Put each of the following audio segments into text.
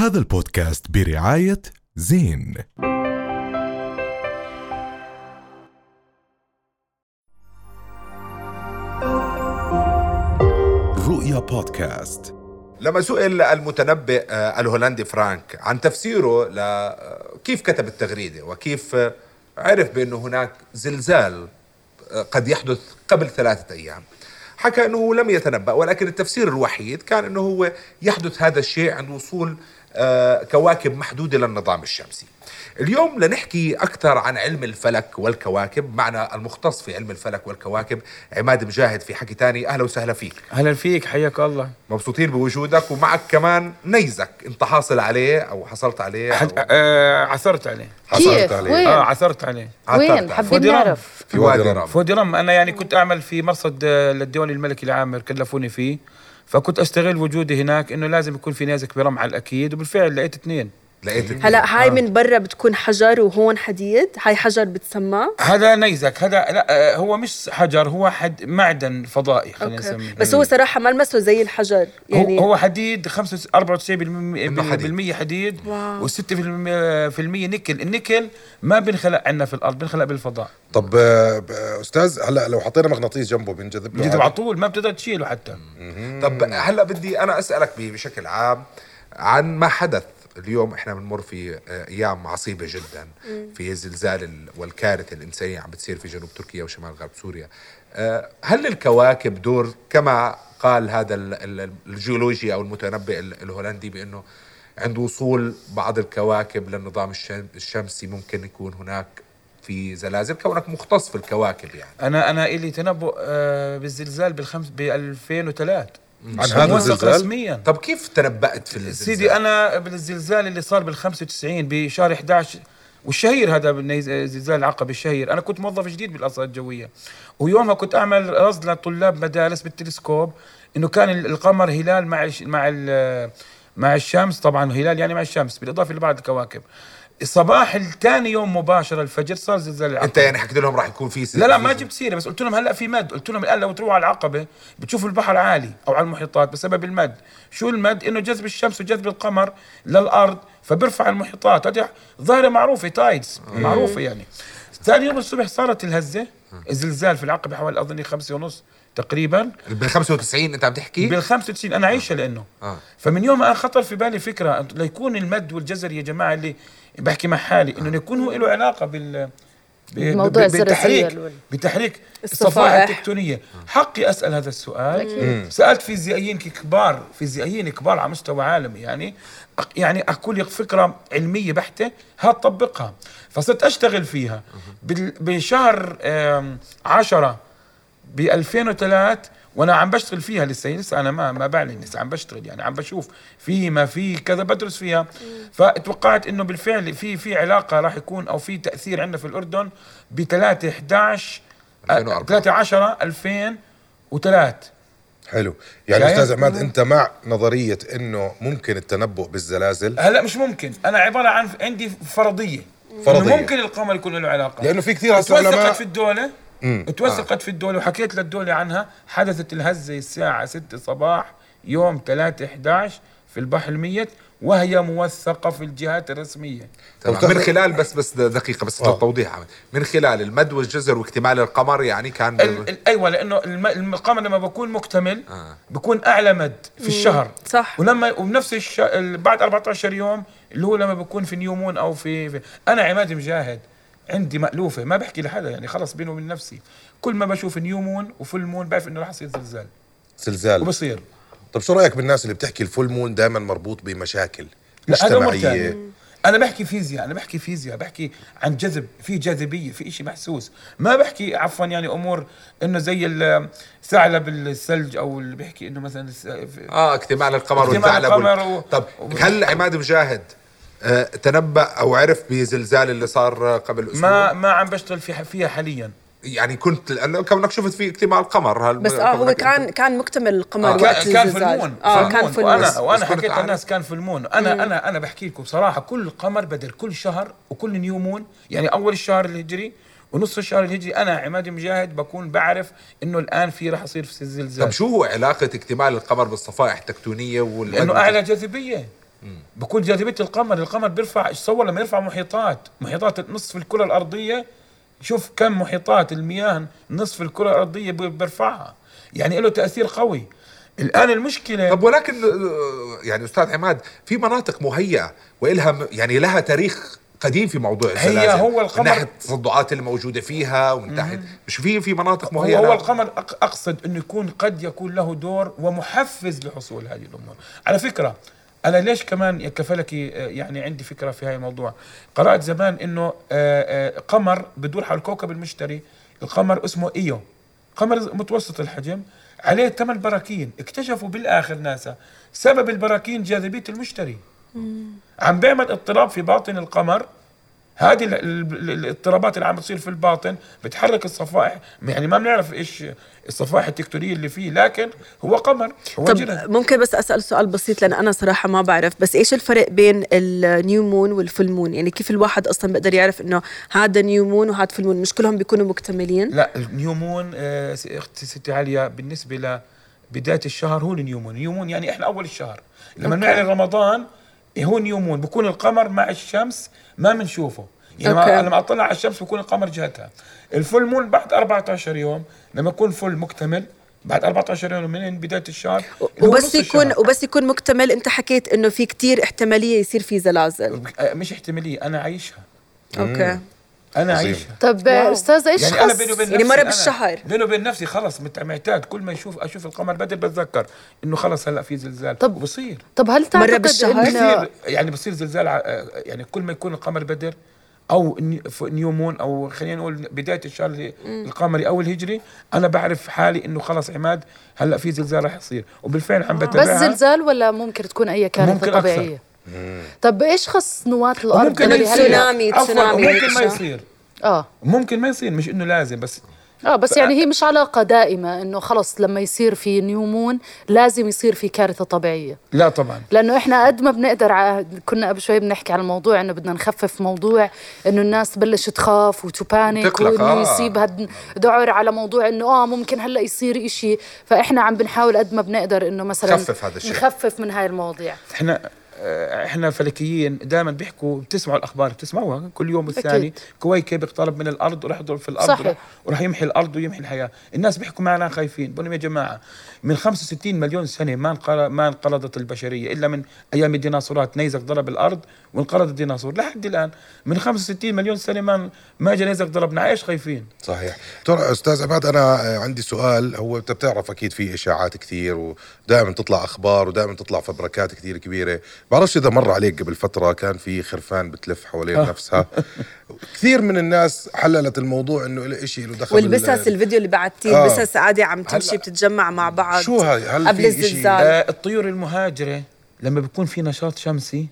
هذا البودكاست برعاية زين. رؤيا بودكاست. لما سئل المتنبئ آه، الهولندي فرانك عن تفسيره لكيف كتب التغريدة وكيف آه، عرف بأنه هناك زلزال آه، قد يحدث قبل ثلاثة أيام. حكى أنه لم يتنبأ ولكن التفسير الوحيد كان أنه هو يحدث هذا الشيء عند وصول آه، كواكب محدودة للنظام الشمسي. اليوم لنحكي أكثر عن علم الفلك والكواكب. معنا المختص في علم الفلك والكواكب عماد مجاهد في حكي تاني. أهلا وسهلا فيك. أهلا فيك حياك الله. مبسوطين بوجودك ومعك كمان نيزك. أنت حاصل عليه أو حصلت عليه حد... أو آه عثرت عليه. حصلت كيف؟ عليه. وين؟ آه عثرت عليه. وين. حابين رام. نعرف. في وادي رام فودي رم أنا يعني كنت أعمل في مرصد آه، للديوان الملكي العامر كلفوني فيه. فكنت أستغل وجودي هناك إنه لازم يكون في نيازك برم على الأكيد وبالفعل لقيت اثنين. لقيت هلا هاي من برا بتكون حجر وهون حديد. هاي حجر بتسمى؟ هذا نيزك. هذا لا آه، هو مش حجر هو حد معدن فضائي خلينا أوكي. نسميه. بس هو صراحة ملمسه زي الحجر يعني. هو هو حديد 95 إنه 94% حديد. بالمية حديد wow. و6% في المية نيكل. النيكل ما بنخلق عندنا في الأرض بنخلق بالفضاء. طب آه، أستاذ هلا لو حطينا مغناطيس جنبه بنجذب له عادي؟ على طول ما بتقدر تشيله حتى. طب هلا بدي أنا أسألك بشكل عام عن ما حدث اليوم إحنا بنمر في آه، أيام عصيبة جدا. في الزلزال ال- والكارثة الإنسانية عم بتصير في جنوب تركيا وشمال غرب سوريا. آه، هل الكواكب دور كما قال هذا ال- ال- الجيولوجي أو المتنبئ ال- الهولندي بأنه عند وصول بعض الكواكب للنظام الشم- الشمسي ممكن يكون هناك في زلازل؟ كونك مختص في الكواكب يعني. أنا أنا إلي تنبؤ آه، بالزلزال بالخمس ب 2003 عن هذا الزلزال؟ رسميا طب كيف تنبأت في الزلزال؟ سيدي أنا بالزلزال اللي صار بال 95 بشهر 11 والشهير هذا زلزال العقبة الشهير أنا كنت موظف جديد بالارصاد الجوية. ويومها كنت أعمل رصد لطلاب مدارس بالتلسكوب إنه كان ال- القمر هلال مع مع مع الشمس طبعا هلال يعني مع الشمس بالإضافة لبعض الكواكب. صباح الثاني يوم مباشره الفجر صار زلزال العقبة. انت يعني حكيت لهم راح يكون في لا لا ما جبت سيرة بس قلت لهم هلأ في مد. قلت لهم الآن لو تروحوا على العقبة بتشوفوا البحر عالي أو على المحيطات بسبب المد. شو المد؟ إنه جذب الشمس وجذب القمر للأرض فبيرفع المحيطات. هذه ظاهرة معروفة تايدز معروفة يعني. ثاني يوم الصبح صارت الهزة. الزلزال في العقبة حوالي أظني خمسة ونص تقريبا بال 95 أنت عم تحكي؟ بال 95 أنا عايشة لأنه آه. فمن يوم أنا خطر في بالي فكرة ليكون المد والجزر يا جماعة اللي بحكي مع حالي إنه يكون هو له علاقة بال موضوع ب- بتحريك وال- بتحريك الصفائح. التكتونية. حقي أسأل هذا السؤال. سألت فيزيائيين كبار فيزيائيين كبار على مستوى عالمي يعني يعني أقول لك فكرة علمية بحتة هتطبقها فصرت أشتغل فيها. بال- بشهر 10 ب 2003 وأنا عم بشتغل فيها لسه لسه أنا ما ما بعلن لسه عم بشتغل يعني عم بشوف في ما في كذا بدرس فيها. فتوقعت إنه بالفعل في في علاقة راح يكون أو في تأثير عندنا في الأردن ب 3 11 2004. 3 10 2003 حلو. يعني؟ أستاذ عماد أنت مع نظرية إنه ممكن التنبؤ بالزلازل؟ هلا مش ممكن. أنا عبارة عن عندي فرضية. فرضية. إنه ممكن القمر يكون له علاقة. لأنه في كثير هسه توثقت علماء في توثقت في الدولة وحكيت للدولة عنها حدثت الهزة الساعة 6 صباح يوم 3 11 في البحر الميت وهي موثقة في الجهات الرسمية تمام. طب من خلال بس بس دقيقة بس آه. للتوضيح عمل. من خلال المد والجزر واكتمال القمر يعني كان ال- ال- أيوه لأنه الم- الم- القمر لما بكون مكتمل آه. بكون أعلى مد في الشهر صح. ولما وبنفس الش... ال- بعد 14 يوم اللي هو لما بكون في نيومون أو في, في أنا عماد مجاهد عندي مألوفة ما بحكي لحدا يعني خلص بيني وبين نفسي. كل ما بشوف new moon و full moon بعرف إنه راح يصير زلزال. زلزال. وبصير. طب شو رأيك بالناس اللي بتحكي ال full moon دائما مربوط بمشاكل لا هذا أمر مجتمعيه أنا بحكي فيزياء أنا بحكي فيزياء بحكي عن جذب في جاذبية في إشي محسوس. ما بحكي عفوا يعني أمور إنه زي الثعلب الثلج أو اللي بيحكي إنه مثلا آه اكتمال القمر اكتمال والثعلب القمر وال... و- طب و- هل عماد مجاهد تنبأ أو عرف بزلزال اللي صار آه، قبل أسبوع؟ ما ما عم بشتغل فيها فيها حاليا. يعني كنت لأنه كونك شفت في اكتمال قمر هل بس آه هو كان كان مكتمل القمر آه، وقت كان كان في. المون. آه في كان. في المون. وأنا كنت حكيت. للناس كان full moon. أنا أنا أنا بحكي لكم بصراحه كل قمر بدل كل شهر وكل new moon. يعني أول الشهر الهجري ونص الشهر الهجري أنا عماد مجاهد بكون بعرف إنه الآن في راح يصير في طب زلزال شو هو علاقة اكتمال القمر بالصفائح التكتونية وال لأنه أعلى جاذبية. بكون جاذبية القمر القمر بيرفع تصور لما يرفع محيطات محيطات نصف الكرة الأرضية شوف كم محيطات المياه نصف الكرة الأرضية بي- بيرفعها. يعني له تأثير قوي. الآن المشكلة طب ولكن آه، يعني أستاذ عماد في مناطق مهيئة وإلها يعني لها تاريخ قديم في موضوع هي الزلازل هو القمر- من ناحية التصدعات اللي موجودة فيها ومن ناحية مش في في مناطق هو, مهيئة؟ هو لها؟ القمر أق- أقصد إنه يكون قد يكون له دور ومحفز لحصول هذه الأمور. على فكرة أنا ليش كمان كفلكي آه، يعني عندي فكرة في هذا الموضوع؟ قرأت زمان إنه آه، آه، قمر بدور حول كوكب المشتري القمر اسمه إيو. قمر متوسط الحجم عليه ثمان براكين. اكتشفوا بالآخر ناسا سبب البراكين جاذبية المشتري. عم بيعمل اضطراب في باطن القمر هذه ال- ال- الاضطرابات اللي عم بتصير في الباطن بتحرك الصفائح. يعني ما بنعرف إيش الصفائح التكتونية اللي فيه لكن هو قمر هو طب جرد ممكن بس أسأل سؤال بسيط لأن أنا صراحة ما بعرف بس إيش الفرق بين ال new moon وال full moon يعني كيف الواحد أصلا بيقدر يعرف إنه هذا نيو مون وهذا فول مون مش كلهم بيكونوا مكتملين؟ لا ال new moon آه، س- أختي ستي عالية بالنسبة لبدايه الشهر هو ال new moon new moon يعني إحنا أول الشهر. لما. نعلن رمضان هو new moon بكون القمر مع الشمس ما بنشوفه يعني okay. ما لما أطلع على الشمس بكون القمر جهتها. ال full moon بعد 14 يوم لما يكون full مكتمل بعد 14 يوم من بداية الشهر وبس يكون الشهر. وبس يكون مكتمل. أنت حكيت إنه في كتير احتمالية يصير في زلازل. آه، مش احتمالية أنا عايشها. okay. أنا. عايشها طب wow. أستاذ إيش يعني أنا بيني وبين يعني نفسي أنا- بالشهر. بيني وبين نفسي خلص معتاد كل ما أشوف أشوف القمر بدر بتذكر إنه خلاص هلأ في زلزال طب- وبصير طب هل تعتقد بالشهر؟ انه بصير يعني بصير زلزال ع- يعني كل ما يكون القمر بدر أو ني- ف- new moon أو خلينا نقول بداية الشهر ال- القمري أو الهجري أنا بعرف حالي إنه خلص عماد هلأ في زلزال رح يصير وبالفعل عم بس بتابعها زلزال ولا ممكن تكون أي كارثة ممكن أكثر. طب إيش خص نواة الأرض هلا- تسونامي. تسونامي وممكن هيك ما. يصير آه ممكن ما يصير مش إنه لازم بس آه بس يعني هي مش علاقة دائمة إنه خلص لما يصير في new moon لازم يصير في كارثة طبيعية لا طبعا لأنه إحنا قد ما بنقدر ع- كنا قبل شوي بنحكي على الموضوع إنه بدنا نخفف موضوع إنه الناس تبلش تخاف وتبانيك تقلق، وإنه آه. يصيب هاد ذعر على موضوع إنه آه ممكن هلأ يصير إشي فإحنا عم بنحاول قد ما بنقدر إنه مثلا نخفف هذا الشيء. نخفف من هاي المواضيع إحنا إحنا فلكيين دائما بيحكوا بتسمعوا الأخبار بتسمعوها كل يوم والثاني. كويكب اقترب من الأرض وراح يضرب في الأرض صحيح. وراح, يمحي الأرض ويمحي الحياة. الناس بيحكوا معنا خايفين. بقول لهم يا جماعة من 65 مليون سنة ما ما انقرضت البشرية إلا من أيام الديناصورات. نيزك ضرب الأرض وانقرض الديناصور لحد الآن. من 65 مليون سنة ما ما اجى نيزك ضربنا. إيش خايفين؟ صحيح. دكتور أستاذ عماد أنا آه، عندي سؤال. هو أنت بتعرف أكيد في إشاعات كثير ودائما تطلع أخبار ودائما تطلع فبركات كثير كبيرة. بعرفش إذا مر عليك قبل فترة كان في خرفان بتلف حوالين نفسها. كثير من الناس حللت الموضوع إنه له شيء له دخل والبسس الفيديو اللي بعتيه آه. البسس عادي عم تمشي بتتجمع مع بعض شو هاي؟ هل قبل الزلزال؟ آه الطيور المهاجرة لما بيكون في نشاط شمسي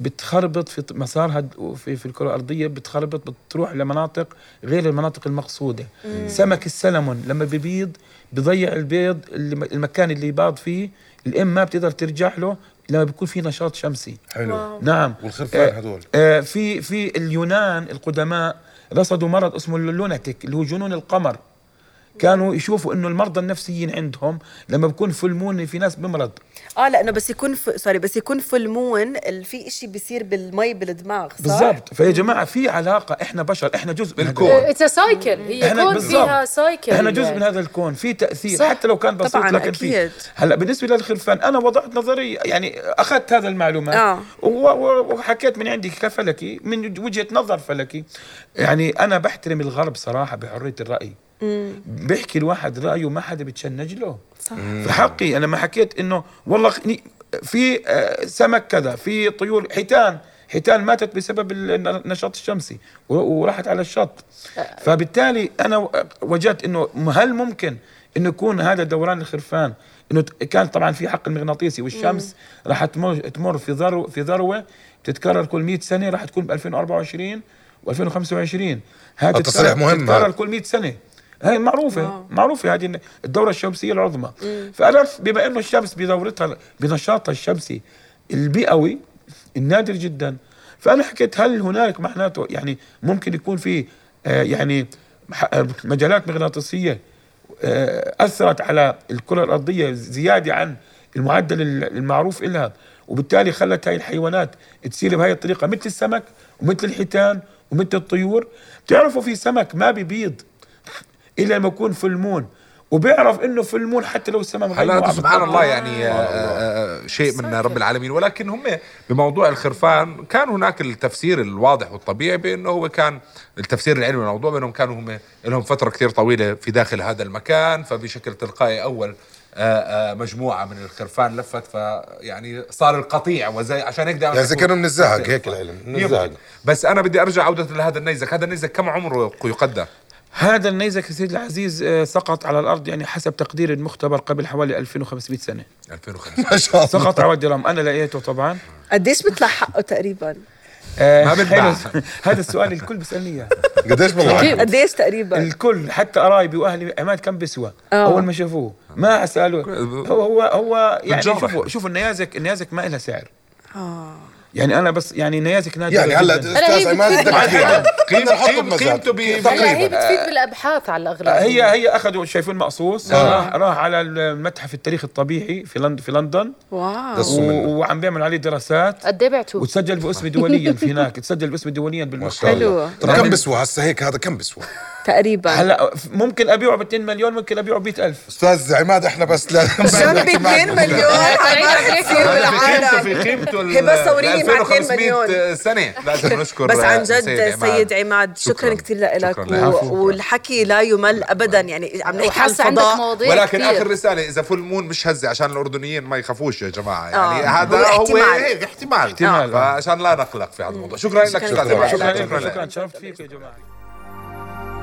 بتخربط في مسارها في, في الكرة الأرضية بتخربط بتروح لمناطق غير المناطق المقصودة. سمك السلمون لما بيبيض بضيع البيض اللي المكان اللي يباض فيه الإم ما بتقدر ترجع له لما بيكون في نشاط شمسي. حلو. نعم. والخرفان آه، هدول. آه في في اليونان القدماء رصدوا مرض اسمه اللوناتيك اللي هو جنون القمر. كانوا يشوفوا إنه المرضى النفسيين عندهم لما بكون full moon في ناس بمرض آه لأنه بس يكون ف... sorry بس يكون full moon في إشي بيصير بالمي بالدماغ صح؟ بالضبط فيا جماعة في علاقة إحنا بشر إحنا جزء من بالكون. هذا it's cycle هي كون. فيها cycle إحنا جزء يعني. من هذا الكون في تأثير صح. حتى لو كان بسيط طبعاً، لكن في. هلأ بالنسبة للخرفان أنا وضعت نظريه يعني أخذت هذا المعلومات آه. وحكيت من عندي كفلكي من وجهة نظر فلكي يعني أنا بحترم الغرب صراحة بحرية الرأي بيحكي الواحد رأيه ما حدا بتشنج له. صح. في حقي أنا ما حكيت إنه والله في آه، سمك كذا في طيور حيتان حيتان ماتت بسبب النشاط الشمسي وراحت على الشط. فبالتالي أنا وجدت إنه هل ممكن إنه يكون هذا دوران الخرفان؟ إنه كان طبعا في حق المغناطيسي والشمس راح تمر تمر في ذرو في ذروة بتتكرر كل 100 سنة راح تكون ب 2024 و2025 هذا التصريح مهم تتكرر هذا. كل 100 سنة. هاي معروفة معروفة هذه الدورة الشمسية العظمى. فأنا بما أنه الشمس بدورتها بنشاطها الشمسي البيئوي النادر جدا. فأنا حكيت هل هنالك معناته يعني ممكن يكون في آه يعني آه، مجالات مغناطيسية آه أثرت على الكرة الأرضية زيادة عن المعدل ال- المعروف لها وبالتالي خلت هاي الحيوانات تصير بهاي الطريقة مثل السمك ومثل الحيتان ومثل الطيور. بتعرفوا في سمك ما بيبيض الا لما يكون فلمون وبيعرف إنه فلمون حتى لو هذا عم سبحان. الله يعني آه، آه، آه، شيء من رب العالمين. ولكن هم بموضوع الخرفان كان هناك التفسير الواضح والطبيعي بأنه هو كان التفسير العلمي للموضوع بأنهم كانوا هم لهم فترة كثير طويلة في داخل هذا المكان فبشكل تلقائي أول آه، آه، مجموعة من الخرفان لفت فيعني صار القطيع وزي عشان هيك دائما يعني كانوا من الزهق هيك العلم من الزهق. بس أنا بدي أرجع عودة لهذا النيزك. هذا النيزك كم عمره يقدر؟ هذا النيزك يا سيدي العزيز آه، سقط على الأرض يعني حسب تقدير المختبر قبل حوالي 2500 سنة. 2005 ما شاء الله. سقط على وادي رام أنا لقيته طبعا. قديش بيطلع حقه تقريبا؟ آه، ما بتباع. هذا السؤال الكل بيسألني إياه. قديش بالله أكيد. قديش تقريبا؟ الكل حتى قرايبي وأهلي عماد كم بيسوى آه. أول ما شافوه. ما أسأله. هو هو هو يعني. شوفوا شوفوا النيازك النيازك ما لها سعر. آه. يعني أنا بس يعني نيازك نادر يعني هلا أستاذ عماد. قيمته هلا تقريبا. هي بتفيد بالأبحاث على الاغلب هي هي اخذوا شايفين مقصوص. آه. راح راح على المتحف التاريخ الطبيعي في لندن في لندن. واو. وعم بيعمل عليه دراسات. قد إيه بعتوه؟ وتسجل باسمي دوليا في هناك. تسجل باسمي دوليا شاء حلو. طب كم بسوى هسه هيك؟ هذا كم بسوى؟ تقريبا هلا ممكن أبيعه ب 2 مليون ممكن أبيعه ب 100000 أستاذ عماد إحنا بس لا جنبي 2 مليون عمال تصير هذا في قيمته في بالعالم قيمته ال- هبة صوريني مع 2 2500 مليون. سنة لازم نشكر بس عن سيد جد عماد. سيد عماد شكرا. كثير لك. والحكي لا يمل ابدا يعني عم نحكي عن وحاسه عندك الفضاء ولكن. آخر رسالة إذا فول مون مش هزة عشان الأردنيين ما يخافوش يا جماعة يعني آه. هذا هو هو, احتمال. هيك احتمال احتمال. فعشان لا نقلق في هذا الموضوع شكرا لك شكراً كثير. شكرا شكرا لكم لك شكرا تشرفت فيك يا جماعة